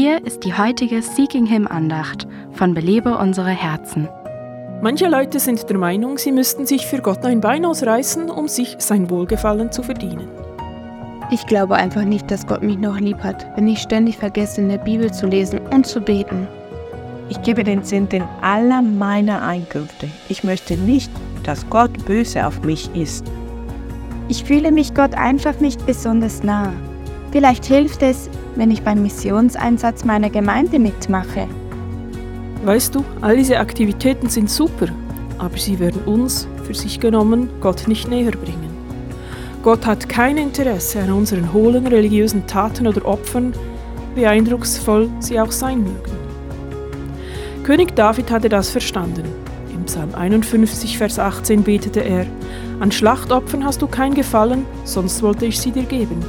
Hier ist die heutige Seeking Him Andacht von Belebe unsere Herzen. Manche Leute sind der Meinung, sie müssten sich für Gott ein Bein ausreißen, um sich sein Wohlgefallen zu verdienen. Ich glaube einfach nicht, dass Gott mich noch lieb hat, wenn ich ständig vergesse, in der Bibel zu lesen und zu beten. Ich gebe den Zehnten aller meiner Einkünfte. Ich möchte nicht, dass Gott böse auf mich ist. Ich fühle mich Gott einfach nicht besonders nah. Vielleicht hilft es, wenn ich beim Missionseinsatz meiner Gemeinde mitmache. Weißt du, all diese Aktivitäten sind super, aber sie werden uns, für sich genommen, Gott nicht näher bringen. Gott hat kein Interesse an unseren hohlen religiösen Taten oder Opfern, wie eindrucksvoll sie auch sein mögen. König David hatte das verstanden. Im Psalm 51, Vers 18 betete er, An Schlachtopfern hast du kein Gefallen, sonst wollte ich sie dir geben.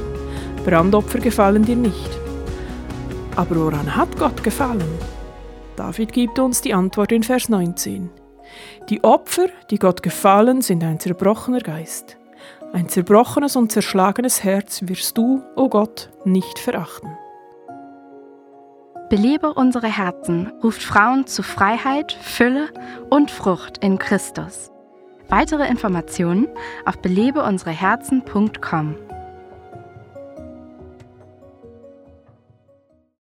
Brandopfer gefallen dir nicht. Aber woran hat Gott gefallen? David gibt uns die Antwort in Vers 19. Die Opfer, die Gott gefallen, sind ein zerbrochener Geist. Ein zerbrochenes und zerschlagenes Herz wirst du, o oh Gott, nicht verachten. Belebe unsere Herzen ruft Frauen zu Freiheit, Fülle und Frucht in Christus. Weitere Informationen auf belebeunsereherzen.com.